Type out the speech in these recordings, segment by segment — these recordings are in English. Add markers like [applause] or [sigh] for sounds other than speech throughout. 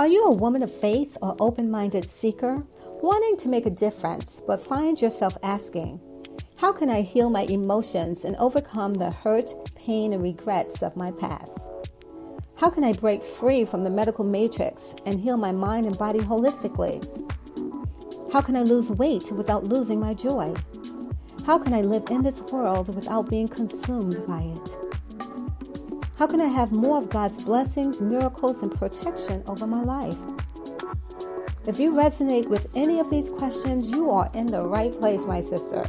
Are you a woman of faith or open minded seeker, wanting to make a difference, but find yourself asking, How can I heal my emotions and overcome the hurt, pain, and regrets of my past? How can I break free from the medical matrix and heal my mind and body holistically? How can I lose weight without losing my joy? How can I live in this world without being consumed by it? How can I have more of God's blessings, miracles, and protection over my life? If you resonate with any of these questions, you are in the right place, my sister.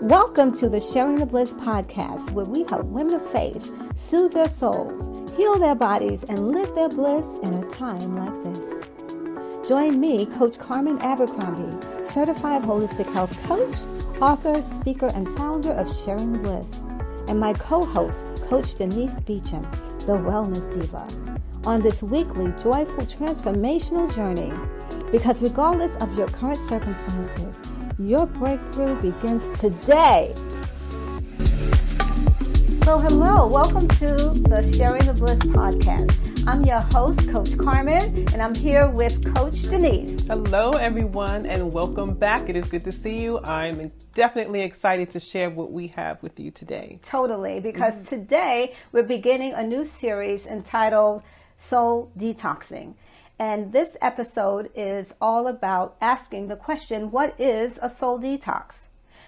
Welcome to the Sharing the Bliss podcast, where we help women of faith soothe their souls, heal their bodies, and live their bliss in a time like this. Join me, Coach Carmen Abercrombie, certified holistic health coach, author, speaker, and founder of Sharing the Bliss, and my co host, Coach Denise Beecham, the Wellness Diva, on this weekly joyful transformational journey. Because regardless of your current circumstances, your breakthrough begins today. So, hello, welcome to the Sharing the Bliss podcast. I'm your host, Coach Carmen, and I'm here with Coach Denise. Hello, everyone, and welcome back. It is good to see you. I'm definitely excited to share what we have with you today. Totally, because mm-hmm. today we're beginning a new series entitled Soul Detoxing. And this episode is all about asking the question what is a soul detox?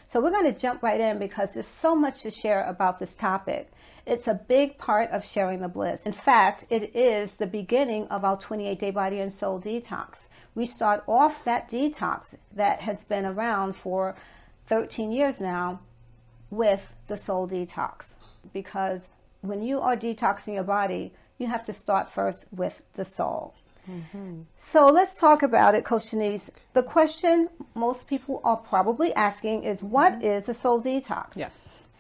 So we're going to jump right in because there's so much to share about this topic. It's a big part of sharing the bliss. In fact, it is the beginning of our 28 day body and soul detox. We start off that detox that has been around for 13 years now with the soul detox because when you are detoxing your body, you have to start first with the soul. Mm-hmm. So let's talk about it, Coach Denise. The question most people are probably asking is what mm-hmm. is a soul detox? Yeah.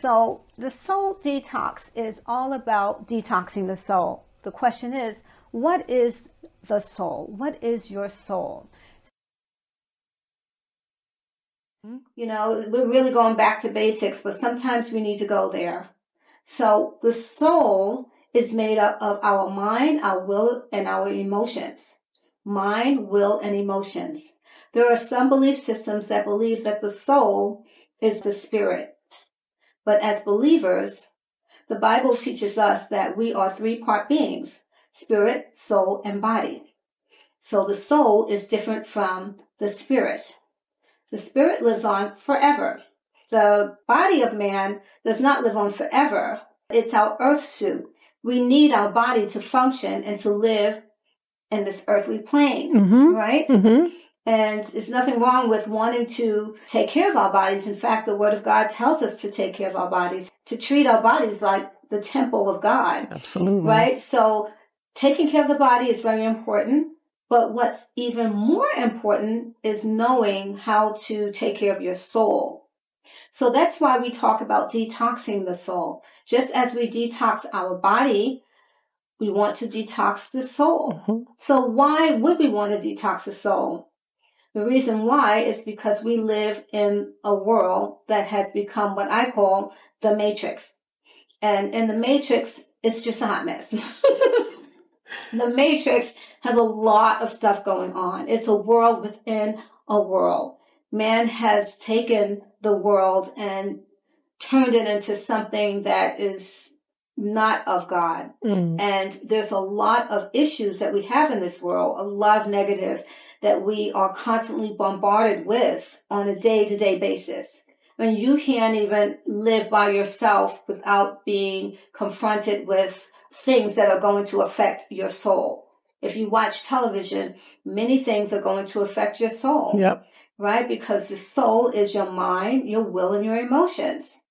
So the soul detox is all about detoxing the soul. The question is, what is the soul? What is your soul? You know, we're really going back to basics, but sometimes we need to go there. So the soul is made up of our mind, our will, and our emotions. Mind, will, and emotions. There are some belief systems that believe that the soul is the spirit. But as believers, the Bible teaches us that we are three part beings spirit, soul, and body. So the soul is different from the spirit. The spirit lives on forever. The body of man does not live on forever. It's our earth suit we need our body to function and to live in this earthly plane, mm-hmm. right? Mm-hmm. And there's nothing wrong with wanting to take care of our bodies. In fact, the Word of God tells us to take care of our bodies, to treat our bodies like the temple of God. Absolutely. Right? So, taking care of the body is very important. But what's even more important is knowing how to take care of your soul. So that's why we talk about detoxing the soul. Just as we detox our body, we want to detox the soul. Mm-hmm. So why would we want to detox the soul? The reason why is because we live in a world that has become what I call the matrix. And in the matrix, it's just a hot mess. [laughs] the matrix has a lot of stuff going on. It's a world within a world. Man has taken the world and turned it into something that is not of God. Mm. And there's a lot of issues that we have in this world, a lot of negative that we are constantly bombarded with on a day to day basis. I mean, you can't even live by yourself without being confronted with things that are going to affect your soul. If you watch television, many things are going to affect your soul. Yep. Right? Because the soul is your mind, your will, and your emotions.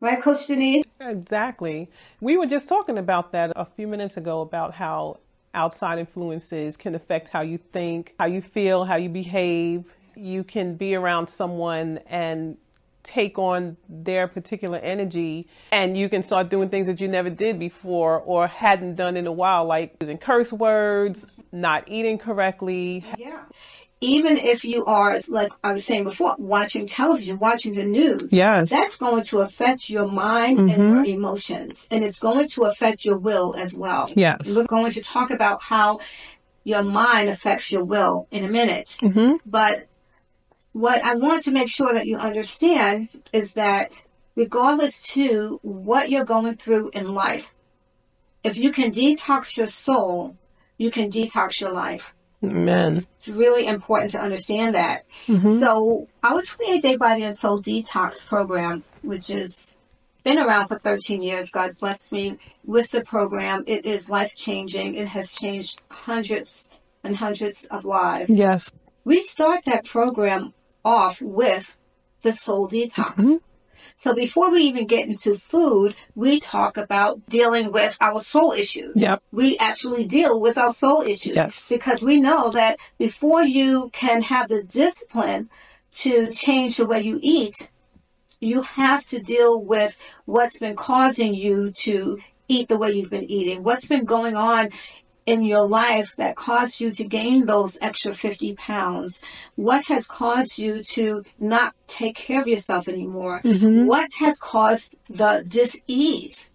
Right, Coach Denise? Exactly. We were just talking about that a few minutes ago about how outside influences can affect how you think, how you feel, how you behave. You can be around someone and take on their particular energy and you can start doing things that you never did before or hadn't done in a while like using curse words not eating correctly yeah even if you are, like I was saying before, watching television, watching the news, yes, that's going to affect your mind mm-hmm. and your emotions, and it's going to affect your will as well. Yes, we're going to talk about how your mind affects your will in a minute. Mm-hmm. But what I want to make sure that you understand is that regardless to what you're going through in life, if you can detox your soul, you can detox your life. Amen. It's really important to understand that. Mm-hmm. So, our 28 day body and soul detox program, which has been around for 13 years, God bless me with the program. It is life changing. It has changed hundreds and hundreds of lives. Yes. We start that program off with the soul detox. Mm-hmm. So before we even get into food, we talk about dealing with our soul issues. Yep. We actually deal with our soul issues. Yes. Because we know that before you can have the discipline to change the way you eat, you have to deal with what's been causing you to eat the way you've been eating, what's been going on in your life that caused you to gain those extra 50 pounds? What has caused you to not take care of yourself anymore? Mm-hmm. What has caused the dis-ease?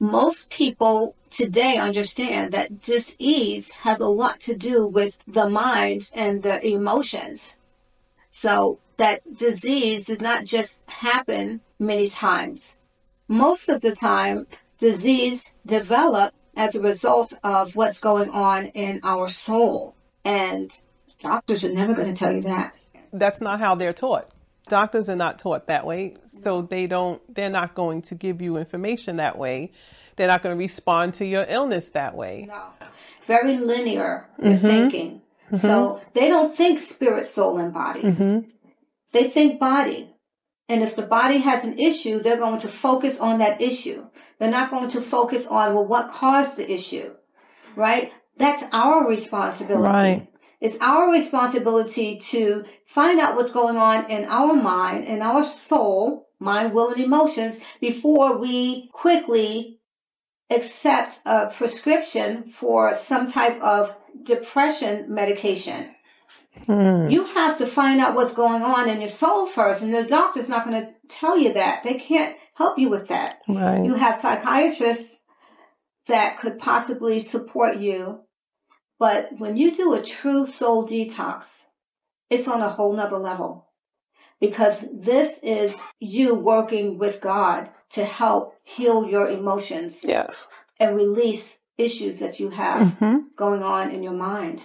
Most people today understand that dis-ease has a lot to do with the mind and the emotions. So that disease did not just happen many times. Most of the time, disease develop as a result of what's going on in our soul. And doctors are never going to tell you that. That's not how they're taught. Doctors are not taught that way. So they don't, they're not going to give you information that way. They're not going to respond to your illness that way. No. Very linear mm-hmm. thinking. Mm-hmm. So they don't think spirit, soul, and body. Mm-hmm. They think body. And if the body has an issue, they're going to focus on that issue. They're not going to focus on, well, what caused the issue, right? That's our responsibility. Right. It's our responsibility to find out what's going on in our mind, in our soul, mind, will, and emotions before we quickly accept a prescription for some type of depression medication. Mm. You have to find out what's going on in your soul first, and the doctor's not going to tell you that. They can't help you with that. Right. You have psychiatrists that could possibly support you, but when you do a true soul detox, it's on a whole nother level because this is you working with God to help heal your emotions. Yes. And release issues that you have mm-hmm. going on in your mind.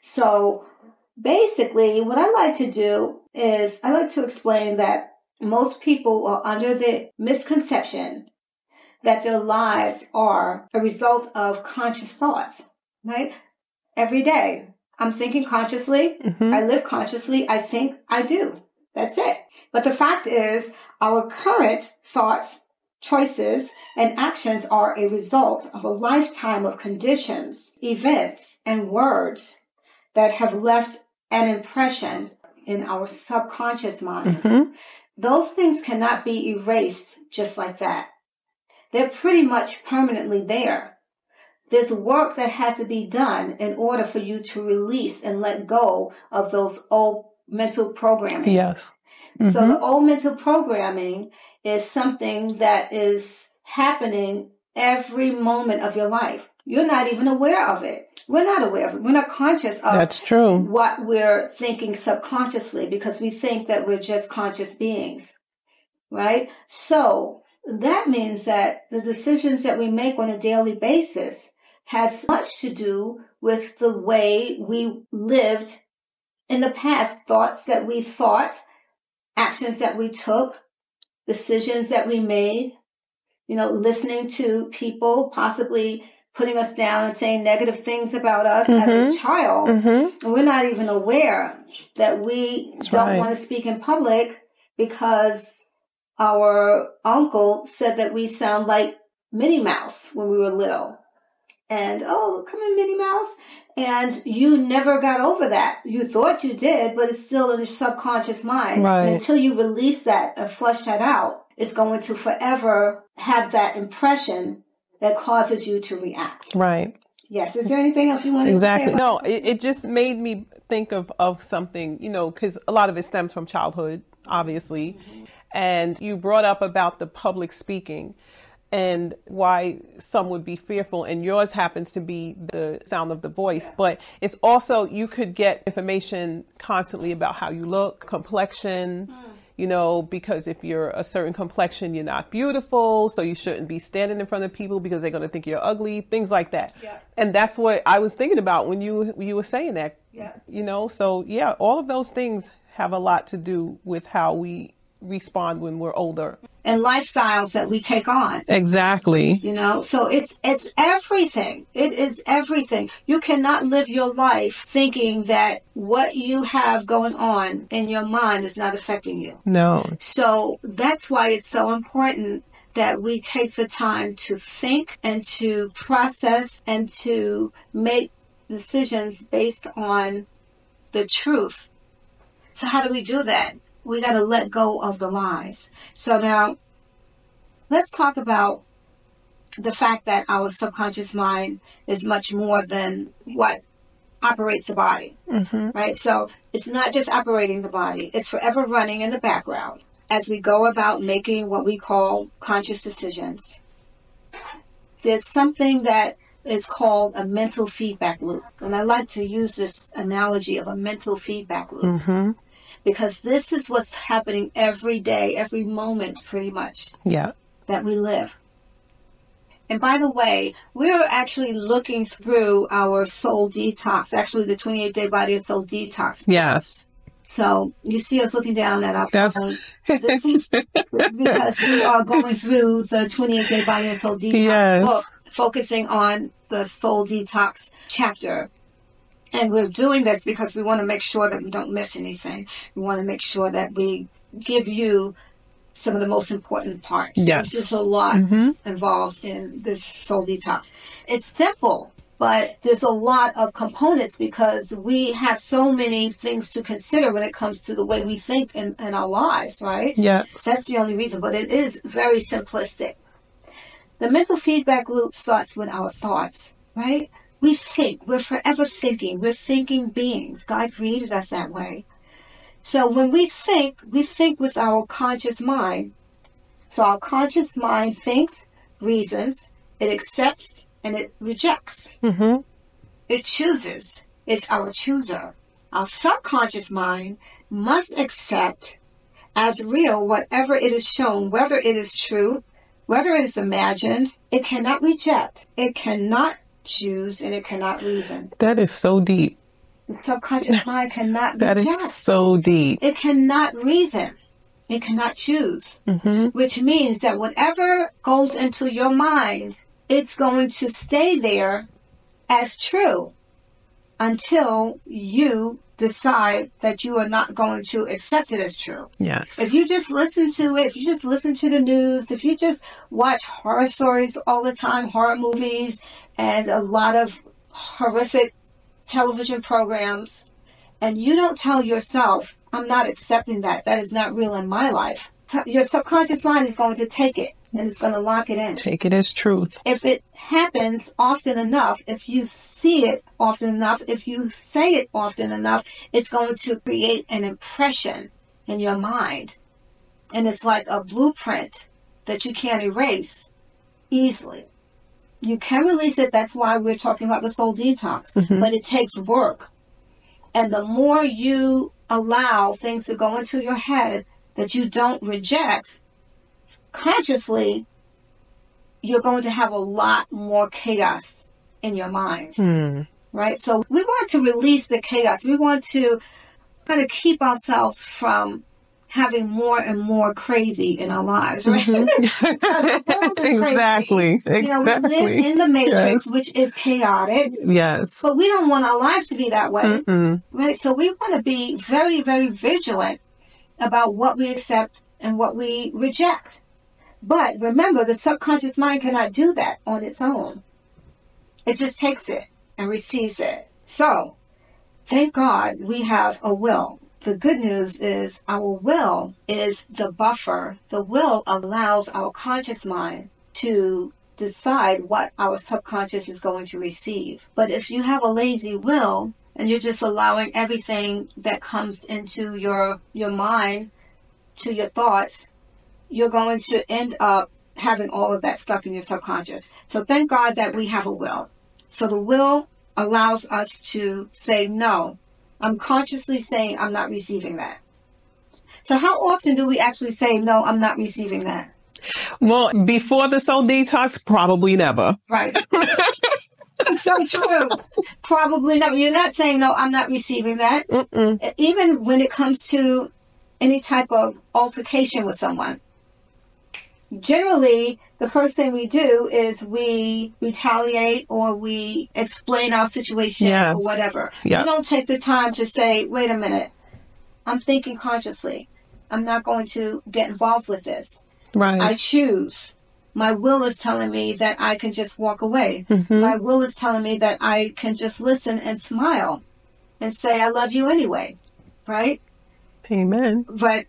So basically, what I like to do is I like to explain that most people are under the misconception that their lives are a result of conscious thoughts, right? Every day, I'm thinking consciously, mm-hmm. I live consciously, I think I do. That's it. But the fact is, our current thoughts, choices, and actions are a result of a lifetime of conditions, events, and words that have left an impression in our subconscious mind. Mm-hmm. Those things cannot be erased just like that. They're pretty much permanently there. There's work that has to be done in order for you to release and let go of those old mental programming. Yes. Mm-hmm. So the old mental programming is something that is happening every moment of your life. You're not even aware of it. We're not aware of it. We're not conscious of That's true. what we're thinking subconsciously because we think that we're just conscious beings. Right? So that means that the decisions that we make on a daily basis has much to do with the way we lived in the past, thoughts that we thought, actions that we took, decisions that we made, you know, listening to people, possibly putting us down and saying negative things about us mm-hmm. as a mm-hmm. child. Mm-hmm. And we're not even aware that we That's don't right. want to speak in public because our uncle said that we sound like Minnie Mouse when we were little. And oh, come in, Minnie Mouse. And you never got over that. You thought you did, but it's still in your subconscious mind. Right. until you release that and flush that out, it's going to forever have that impression that causes you to react. Right. Yes. Is there anything else you want exactly. to say? Exactly. No, it, it just made me think of, of something, you know, because a lot of it stems from childhood, obviously. Mm-hmm. And you brought up about the public speaking. and why some would be fearful and yours happens to be the sound of the voice but it's also you could get information constantly about how you look complexion mm. You know because if you're a certain complexion you're not beautiful so you shouldn't be standing in front of people because they're going to think you're ugly things like that yeah. and that's what i was thinking about when you you were saying that yeah. you know so yeah all of those things have a lot to do with how we respond when we're older and lifestyles that we take on. Exactly. You know, so it's it's everything. It is everything. You cannot live your life thinking that what you have going on in your mind is not affecting you. No. So that's why it's so important that we take the time to think and to process and to make decisions based on the truth. So how do we do that? we got to let go of the lies. So now, let's talk about the fact that our subconscious mind is much more than what operates the body, mm-hmm. right? So it's not just operating the body, it's forever running in the background as we go about making what we call conscious decisions. There's something that is called a mental feedback loop. And I like to use this analogy of a mental feedback loop. Mm-hmm because this is what's happening every day, every moment, pretty much. Yeah. That we live. And by the way, we're actually looking through our soul detox, actually the 28 day body and soul detox. Yes. So you see us looking down at our That's... phone. This is [laughs] because we are going through the 28 day body and soul detox yes. book, focusing on the soul detox chapter. And we're doing this because we want to make sure that we don't miss anything. We want to make sure that we give you some of the most important parts. Yes. There's just a lot mm-hmm. involved in this soul detox. It's simple, but there's a lot of components because we have so many things to consider when it comes to the way we think in, in our lives, right? Yeah. That's the only reason, but it is very simplistic. The mental feedback loop starts with our thoughts, right? We think, we're forever thinking, we're thinking beings. God created us that way. So when we think, we think with our conscious mind. So our conscious mind thinks, reasons, it accepts, and it rejects. Mm-hmm. It chooses. It's our chooser. Our subconscious mind must accept as real whatever it is shown, whether it is true, whether it is imagined. It cannot reject. It cannot choose and it cannot reason. That is so deep. The subconscious [laughs] mind cannot That is so deep. It cannot reason. It cannot choose. Mm-hmm. Which means that whatever goes into your mind, it's going to stay there as true until you decide that you are not going to accept it as true. Yes. If you just listen to it, if you just listen to the news, if you just watch horror stories all the time, horror movies, and a lot of horrific television programs, and you don't tell yourself, I'm not accepting that, that is not real in my life, your subconscious mind is going to take it and it's going to lock it in. Take it as truth. If it happens often enough, if you see it often enough, if you say it often enough, it's going to create an impression in your mind. And it's like a blueprint that you can't erase easily. You can release it, that's why we're talking about the soul detox, mm-hmm. but it takes work. And the more you allow things to go into your head that you don't reject, consciously, you're going to have a lot more chaos in your mind. Mm. Right? So we want to release the chaos. We want to kind of keep ourselves from having more and more crazy in our lives, right? Mm-hmm. [laughs] exactly. Exactly. You know, we live in the matrix, yes. which is chaotic. Yes. But we don't want our lives to be that way. Mm-mm. Right? So we want to be very, very vigilant about what we accept and what we reject. But remember, the subconscious mind cannot do that on its own. It just takes it and receives it. So, thank God we have a will. The good news is our will is the buffer. The will allows our conscious mind to decide what our subconscious is going to receive. But if you have a lazy will and you're just allowing everything that comes into your your mind to your thoughts you're going to end up having all of that stuff in your subconscious. So thank God that we have a will. So the will allows us to say no. I'm consciously saying I'm not receiving that. So how often do we actually say no, I'm not receiving that? Well, before the soul detox, probably never. Right. [laughs] so true. Probably never. You're not saying no, I'm not receiving that. Mm-mm. Even when it comes to any type of altercation with someone. Generally, the first thing we do is we retaliate or we explain our situation Yes. or whatever. Yeah. We don't take the time to say, wait a minute, I'm thinking consciously. I'm not going to get involved with this. Right. I choose. My will is telling me that I can just walk away. Mhm. My will is telling me that I can just listen and smile and say, I love you anyway. Right? Amen. But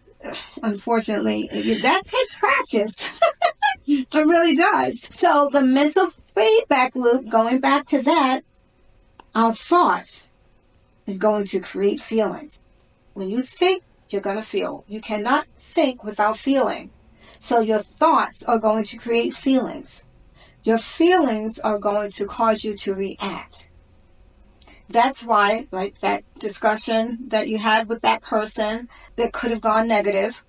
unfortunately, that takes practice. [laughs] it really does. So the mental feedback loop, going back to that, our thoughts is going to create feelings. When you think, you're going to feel. You cannot think without feeling. So your thoughts are going to create feelings. Your feelings are going to cause you to react. That's why, like that discussion that you had with that person that could have gone negative,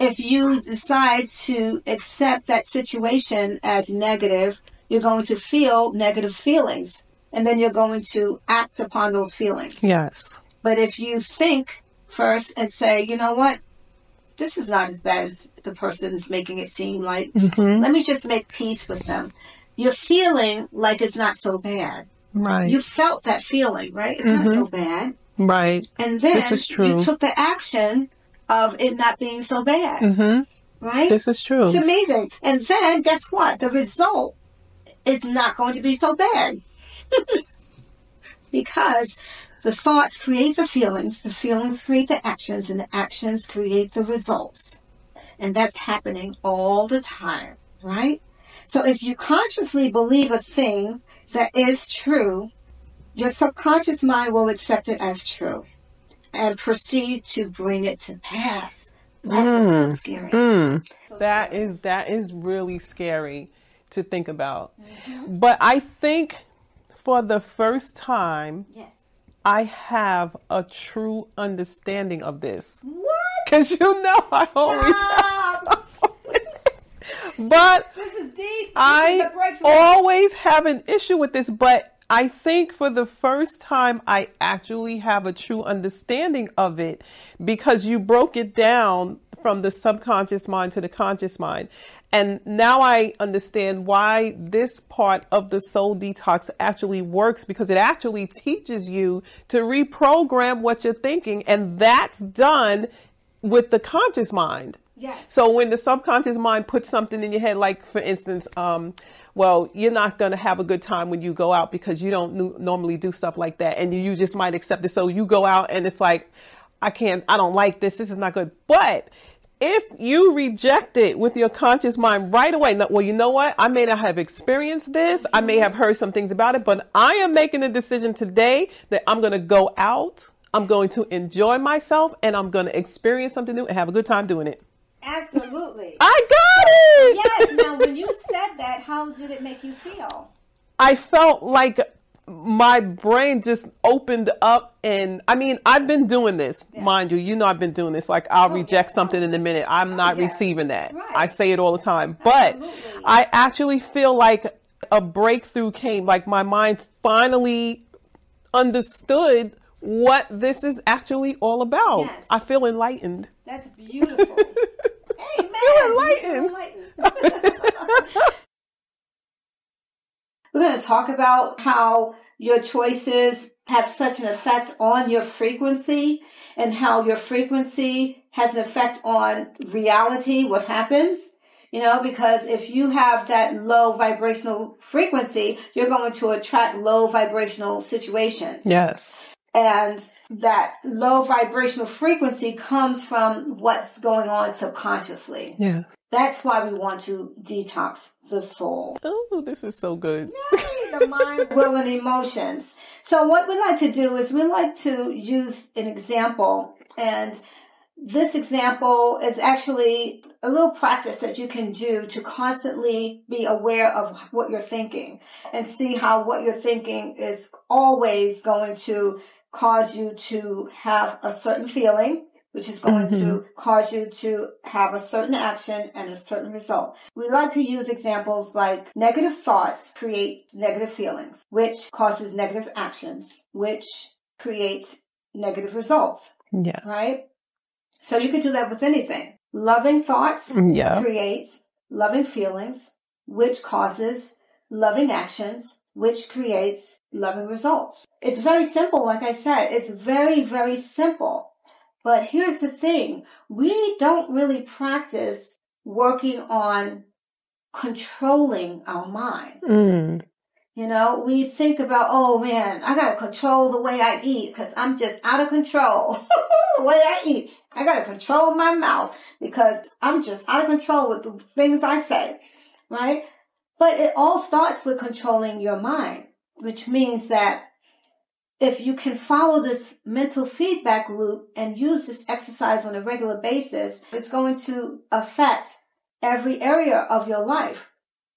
if you decide to accept that situation as negative, you're going to feel negative feelings. And then you're going to act upon those feelings. Yes. But if you think first and say, you know what, this is not as bad as the person's making it seem like, Mhm. let me just make peace with them. You're feeling like it's not so bad. Right. You felt that feeling, right? It's not so bad. Right. And then This is true. you took the action of it not being so bad, Mm-hmm. right? This is true. It's amazing. And then guess what? The result is not going to be so bad. [laughs] because the thoughts create the feelings, the feelings create the actions, and the actions create the results. And that's happening all the time, right? So if you consciously believe a thing that is true, your subconscious mind will accept it as true and proceed to bring it to pass. That's what's so scary. Mm. That is that is really scary to think about. But I think for the first time Yes. I have a true understanding of this. What? Cause you know I always Stop! [laughs] but This is deep. This is I a breakthrough. always have an issue with this, but I think for the first time I actually have a true understanding of it because you broke it down from the subconscious mind to the conscious mind. And now I understand why this part of the soul detox actually works because it actually teaches you to reprogram what you're thinking. And that's done with the conscious mind. Yes. So when the subconscious mind puts something in your head, like for instance, um, well, you're not going to have a good time when you go out because you don't nu- normally do stuff like that, and you, you just might accept it. So you go out and it's like, I can't, I don't like this. This is not good. But if you reject it with your conscious mind right away, well, you know what? I may not have experienced this. I may have heard some things about it, but I am making a decision today that I'm going to go out. I'm going to enjoy myself and I'm going to experience something new and have a good time doing it. Absolutely. [laughs] I got it. yes. Now, when you [laughs] said that, how did it make you feel? I felt like my brain just opened up and I mean I've been doing this mind you you know I've been doing this like I'll Oh, reject yeah. something in a minute I'm oh, not yeah. receiving that Right. I say it all the time but Absolutely. I actually feel like a breakthrough came like my mind finally understood what this is actually all about Yes. I feel enlightened That's beautiful. [laughs] Amen. Feel enlightened. We're [laughs] going to talk about how your choices have such an effect on your frequency and how your frequency has an effect on reality, what happens. You know, because if you have that low vibrational frequency, you're going to attract low vibrational situations. yes And that low vibrational frequency comes from what's going on subconsciously. Yeah. That's why we want to detox the soul. oh this is so good Yay, the mind, will, and emotions. So what we like to do is we like to use an example and this example is actually a little practice that you can do to constantly be aware of what you're thinking and see how what you're thinking is always going to cause you to have a certain feeling, which is going mm-hmm. to cause you to have a certain action and a certain result. We like to use examples like negative thoughts create negative feelings, which causes negative actions, which creates negative results. Yeah. Right? So you could do that with anything. Loving thoughts mm, yeah. creates loving feelings, which causes loving actions, which creates loving results. It's very simple. Like I said, it's very, very simple. But here's the thing. We don't really practice working on controlling our mind. Mm. You know, we think about, oh man, I gotta control the way I eat because I'm just out of control. [laughs] the way I eat. I gotta control my mouth because I'm just out of control with the things I say. Right? But it all starts with controlling your mind, which means that if you can follow this mental feedback loop and use this exercise on a regular basis, it's going to affect every area of your life.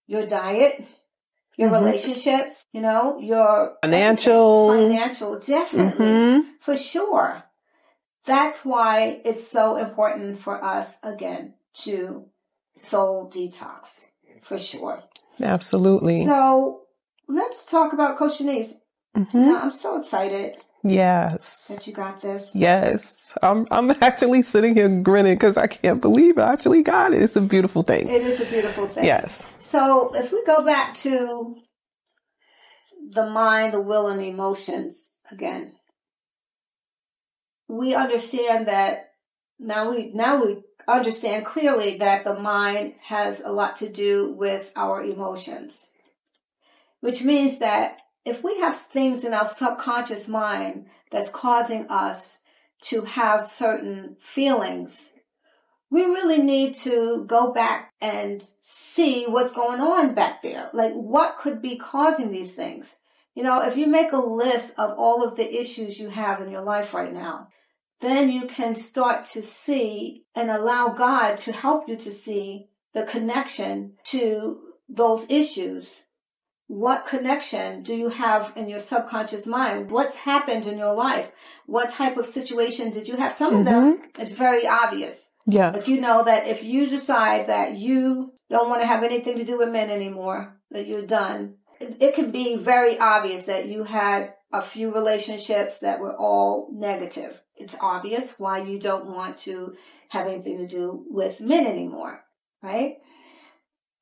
Your diet, your mm-hmm. relationships, you know, your financial, financial, definitely, mm-hmm. for sure. That's why it's so important for us again to soul detox, for sure. Absolutely. So let's talk about Coach Denise. Mm-hmm. I'm so excited. Yes. That you got this. Yes. I'm I'm actually sitting here grinning because I can't believe I actually got it. It's a beautiful thing. It is a beautiful thing. Yes. So if we go back to the mind, the will, and the emotions again, we understand that now we now we understand clearly that the mind has a lot to do with our emotions. Which means that if we have things in our subconscious mind that's causing us to have certain feelings, we really need to go back and see what's going on back there. Like what could be causing these things? You know, if you make a list of all of the issues you have in your life right now, then you can start to see and allow God to help you to see the connection to those issues what connection do you have in your subconscious mind? What's happened in your life? What type of situation did you have? Some mm-hmm. of them mm-hmm. it's very obvious. Yeah. But you know that if you decide that you don't want to have anything to do with men anymore, that you're done, it, it can be very obvious that you had a few relationships that were all negative. It's obvious why you don't want to have anything to do with men anymore, right?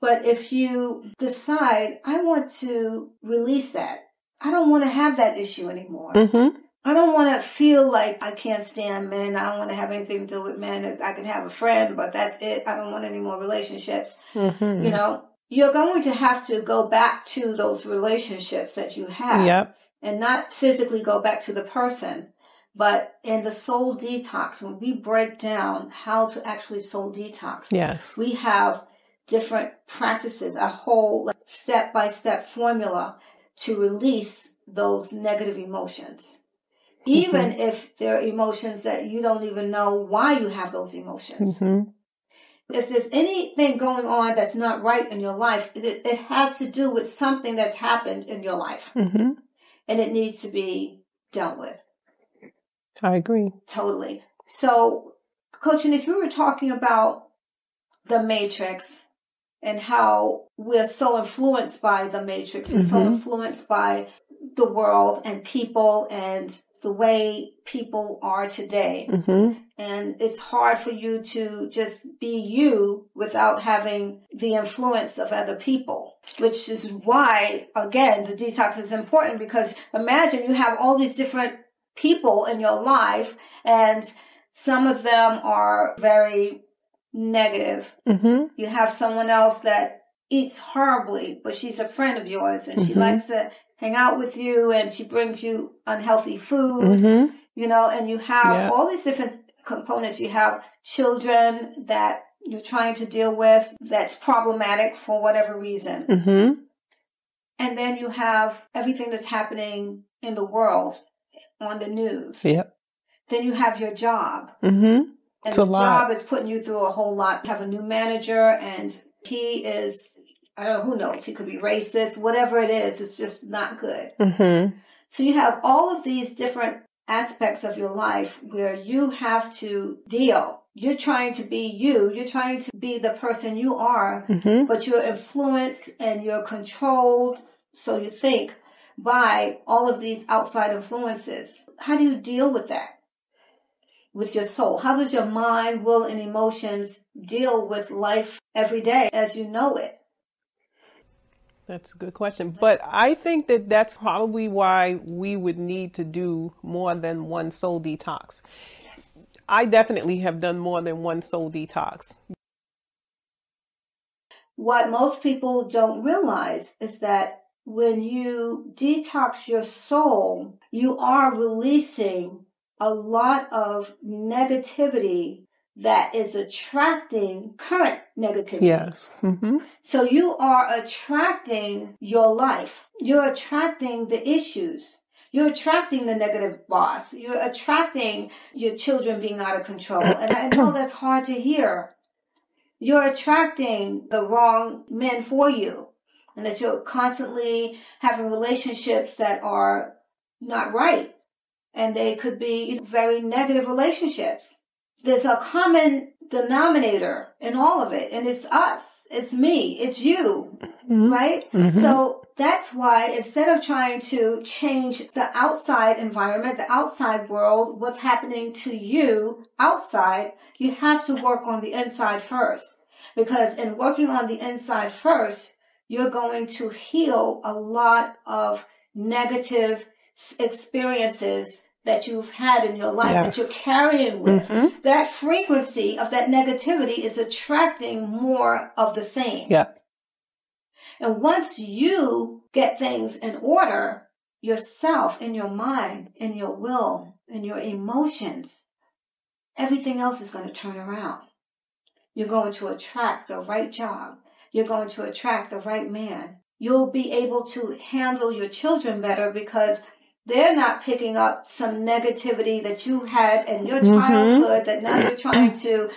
But if you decide, I want to release that, I don't want to have that issue anymore. Mm-hmm. I don't want to feel like I can't stand men. I don't want to have anything to do with men. I can have a friend, but that's it. I don't want any more relationships. Mm-hmm. You know, you're going to have to go back to those relationships that you have. Yep. And not physically go back to the person, but in the soul detox, when we break down how to actually soul detox, yes, we have different practices, a whole step by step formula to release those negative emotions. Even mm-hmm. if they're emotions that you don't even know why you have those emotions. Mm-hmm. If there's anything going on that's not right in your life, it, it has to do with something that's happened in your life. Mm-hmm. And it needs to be dealt with. I agree. Totally. So, Coach Denise, we were talking about the matrix and how we're so influenced by the matrix. We're mm-hmm. so influenced by the world and people and the way people are today. Mm-hmm. And it's hard for you to just be you without having the influence of other people, which is why, again, the detox is important because imagine you have all these different people in your life and some of them are very negative. Mm-hmm. You have someone else that eats horribly, but she's a friend of yours and mm-hmm. she likes to hang out with you and she brings you unhealthy food, mm-hmm. you know, and you have yeah. all these different components. You have children that you're trying to deal with that's problematic for whatever reason. Mm-hmm. And then you have everything that's happening in the world on the news. Yep. Then you have your job. Mm-hmm and It's a the lot. job is putting you through a whole lot. You have a new manager and he is, I don't know, who knows? He could be racist, whatever it is, it's just not good. Mm-hmm. So you have all of these different aspects of your life where you have to deal. You're trying to be you. You're trying to be the person you are, Mm-hmm. but you're influenced and you're controlled, so you think, by all of these outside influences. How do you deal with that? With your soul? How does your mind, will, and emotions deal with life every day as you know it? That's a good question. But I think that that's probably why we would need to do more than one soul detox. Yes. I definitely have done more than one soul detox. what most people don't realize is that when you detox your soul, you are releasing a lot of negativity that is attracting current negativity. Yes. Mm-hmm. So you are attracting your life. You're attracting the issues. You're attracting the negative boss. You're attracting your children being out of control. And I know that's hard to hear. You're attracting the wrong men for you. And that you're constantly having relationships that are not right. And they could be very negative relationships there's a common denominator in all of it, and it's us, it's me, it's you, Mhm. right? Mhm. So that's why instead of trying to change the outside environment, the outside world, what's happening to you outside, you have to work on the inside first. Because in working on the inside first, you're going to heal a lot of negative experiences that you've had in your life that you're carrying with Mhm. that frequency of that negativity is attracting more of the same. Yeah. And once you get things in order, yourself, in your mind, in your will, in your emotions, everything else is going to turn around. You're going to attract the right job. You're going to attract the right man. You'll be able to handle your children better because they're not picking up some negativity that you had in your Mhm. childhood that now you're trying to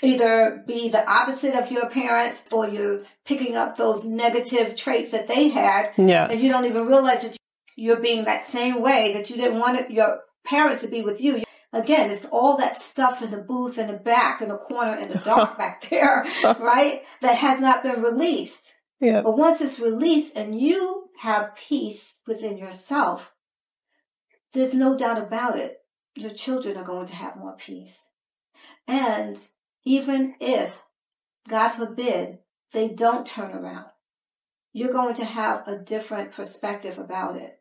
either be the opposite of your parents or you're picking up those negative traits that they had Yes. and you don't even realize that you're being that same way that you didn't want your parents to be with you. Again, it's all that stuff in the booth in the back, in the corner, in the [laughs] dark back there, [laughs] right? That has not been released. yeah. But once it's released and you have peace within yourself, there's no doubt about it. Your children are going to have more peace. And even if, God forbid, they don't turn around, you're going to have a different perspective about it.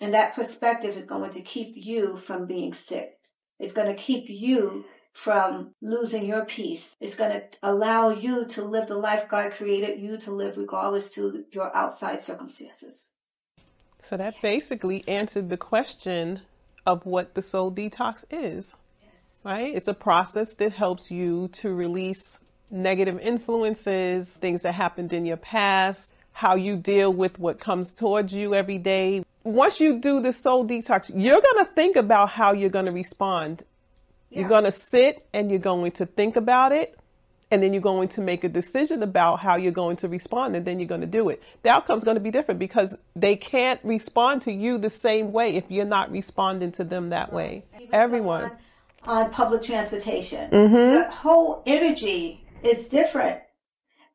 And that perspective is going to keep you from being sick. It's going to keep you from losing your peace. It's going to allow you to live the life God created you to live regardless to your outside circumstances. So that basically answered the question of what the soul detox is. Right? It's a process that helps you to release negative influences, things that happened in your past, how you deal with what comes towards you every day. Once you do the soul detox, you're going to think about how you're going to respond. You're going to sit and you're going to think about it. And then you're going to make a decision about how you're going to respond, and then you're going to do it. The outcome's going to be different because they can't respond to you the same way if you're not responding to them that way. Everyone. on public transportation. Mm-hmm. The whole energy is different.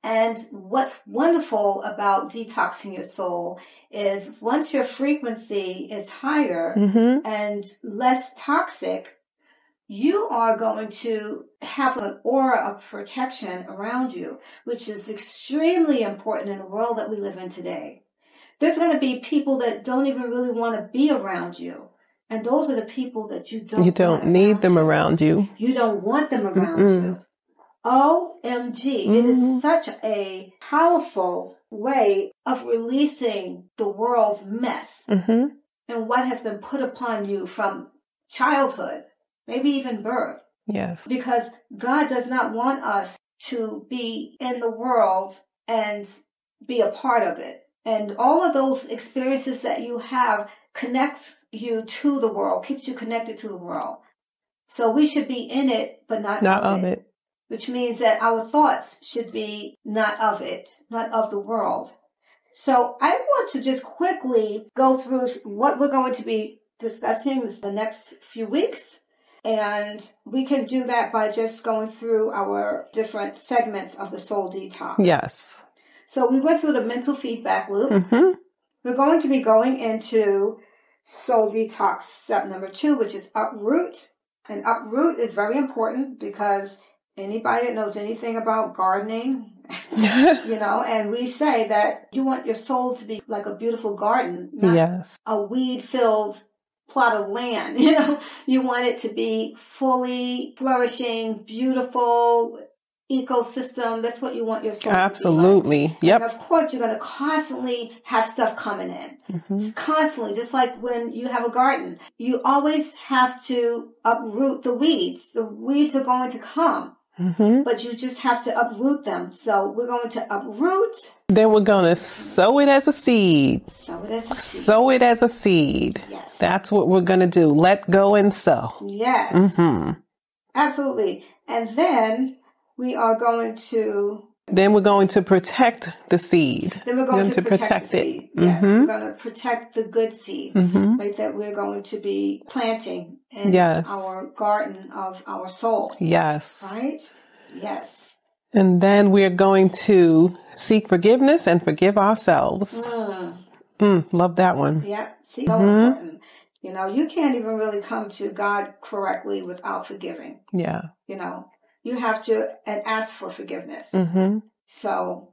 And what's wonderful about detoxing your soul is once your frequency is higher Mm-hmm. and less toxic, you are going to have an aura of protection around you, which is extremely important in the world that we live in today. There's going to be people that don't even really want to be around you. And those are the people that you don't You don't need them you. around you. You don't want them around Mm-mm. you. OMG. It is Mhm. such a powerful way of releasing the world's mess Mm-hmm. and what has been put upon you from childhood, maybe even birth. Yes. Because God does not want us to be in the world and be a part of it. And all of those experiences that you have connects you to the world, keeps you connected to the world. So we should be in it, but not, Not of of it. it. Which means that our thoughts should be not of it, not of the world. So I want to just quickly go through what we're going to be discussing the next few weeks. And we can do that by just going through our different segments of the soul detox. Yes. So we went through the mental feedback loop. Mm-hmm. We're going to be going into soul detox step number two, which is uproot. And uproot is very important because anybody that knows anything about gardening, [laughs] you know, and we say that you want your soul to be like a beautiful garden, not yes. a weed filled plot of land. [laughs] You know, you want it to be fully flourishing, beautiful ecosystem. That's what you want your soul to be like. Absolutely. And Yep. of course, you're going to constantly have stuff coming in. hmm Constantly, just like when you have a garden, you always have to uproot the weeds. The weeds are going to come, hmm but you just have to uproot them. So we're going to uproot. Then we're going to sow it as a seed. So it is. a seed. Sow it as a seed. Yes. That's what we're going to do. Let go and sow. yes. hmm Absolutely. And then we are going to. Then we're going to protect the seed. Then we're going to, to protect, protect it. seed. Yes, Mhm. we're going to protect the good seed. hmm Right, that we're going to be planting in Yes. our garden of our soul. Yes. Right? Yes. And then we're going to seek forgiveness and forgive ourselves. Mm, Mm, love that one. yep. See, so Mhm. important. You know, you can't even really come to God correctly without forgiving. Yeah. You know, you have to and ask for forgiveness. hmm So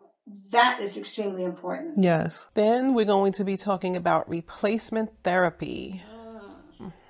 that is extremely important. Yes. Then we're going to be talking about replacement therapy.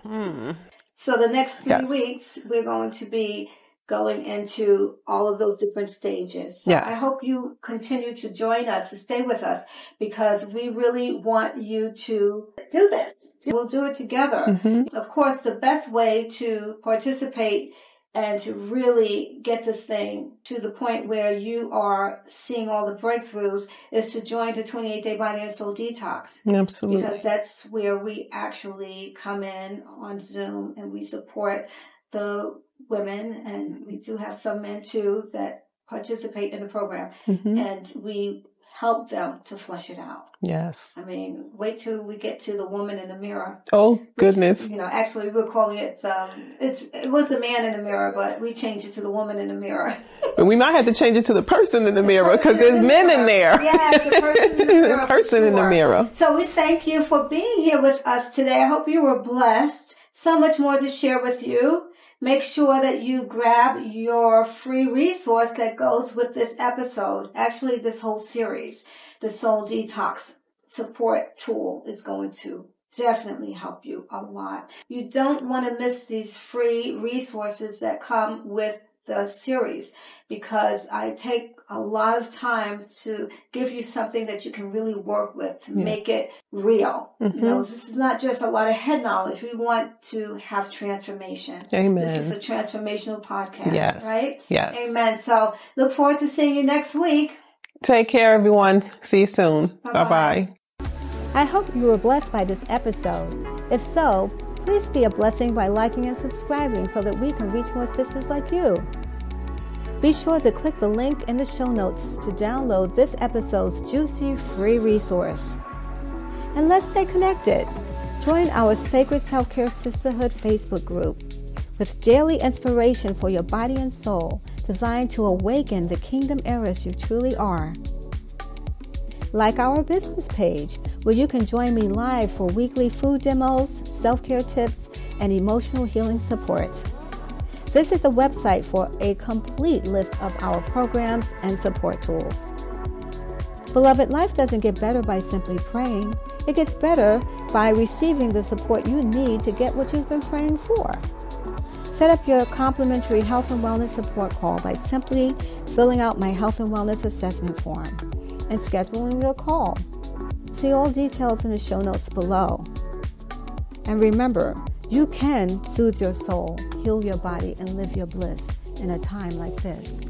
Hmm. So the next three Yes. weeks, we're going to be going into all of those different stages. So Yes. I hope you continue to join us, to stay with us, because we really want you to do this. We'll do it together. hmm Of course, the best way to participate and to really get this thing to the point where you are seeing all the breakthroughs is to join the 28 day body and soul detox. Absolutely. because that's where we actually come in on Zoom and we support the women and we do have some men too that participate in the program. Hmm and we help them to flesh it out. Yes. I mean, wait till we get to the woman in the mirror. Oh, goodness. You know, actually we're calling it um it's it was the man in the mirror, but we changed it to the woman in the mirror. [laughs] But we might have to change it to the person in the mirror because there's the men in there. Yes, the person in the [laughs] mirror, The person in the mirror. So we thank you for being here with us today. I hope you were blessed. So much more to share with you. Make sure that you grab your free resource that goes with this episode. Actually, this whole series, the Soul Detox support tool is going to definitely help you a lot. You don't want to miss these free resources that come with the series because I take a lot of time to give you something that you can really work with to Yeah. make it real. Mhm. You know, this is not just a lot of head knowledge. We want to have transformation. Amen. This is a transformational podcast, yes. right? Yes. Amen. So look forward to seeing you next week. Take care, everyone. See you soon. Bye bye. I hope you were blessed by this episode. If so, please be a blessing by liking and subscribing so that we can reach more sisters like you. Be sure to click the link in the show notes to download this episode's juicy free resource. And let's stay connected. Join our Sacred Self Care Sisterhood Facebook group with daily inspiration for your body and soul designed to awaken the kingdom heiress you truly are like our business page, where you can join me live for weekly food demos, self care tips, and emotional healing support. Visit the website for a complete list of our programs and support tools. Beloved, life doesn't get better by simply praying, it gets better by receiving the support you need to get what you've been praying for. Set up your complimentary health and wellness support call by simply filling out my health and wellness assessment form and scheduling your call. See all details in the show notes below. And remember, you can soothe your soul, heal your body, and live your bliss in a time like this.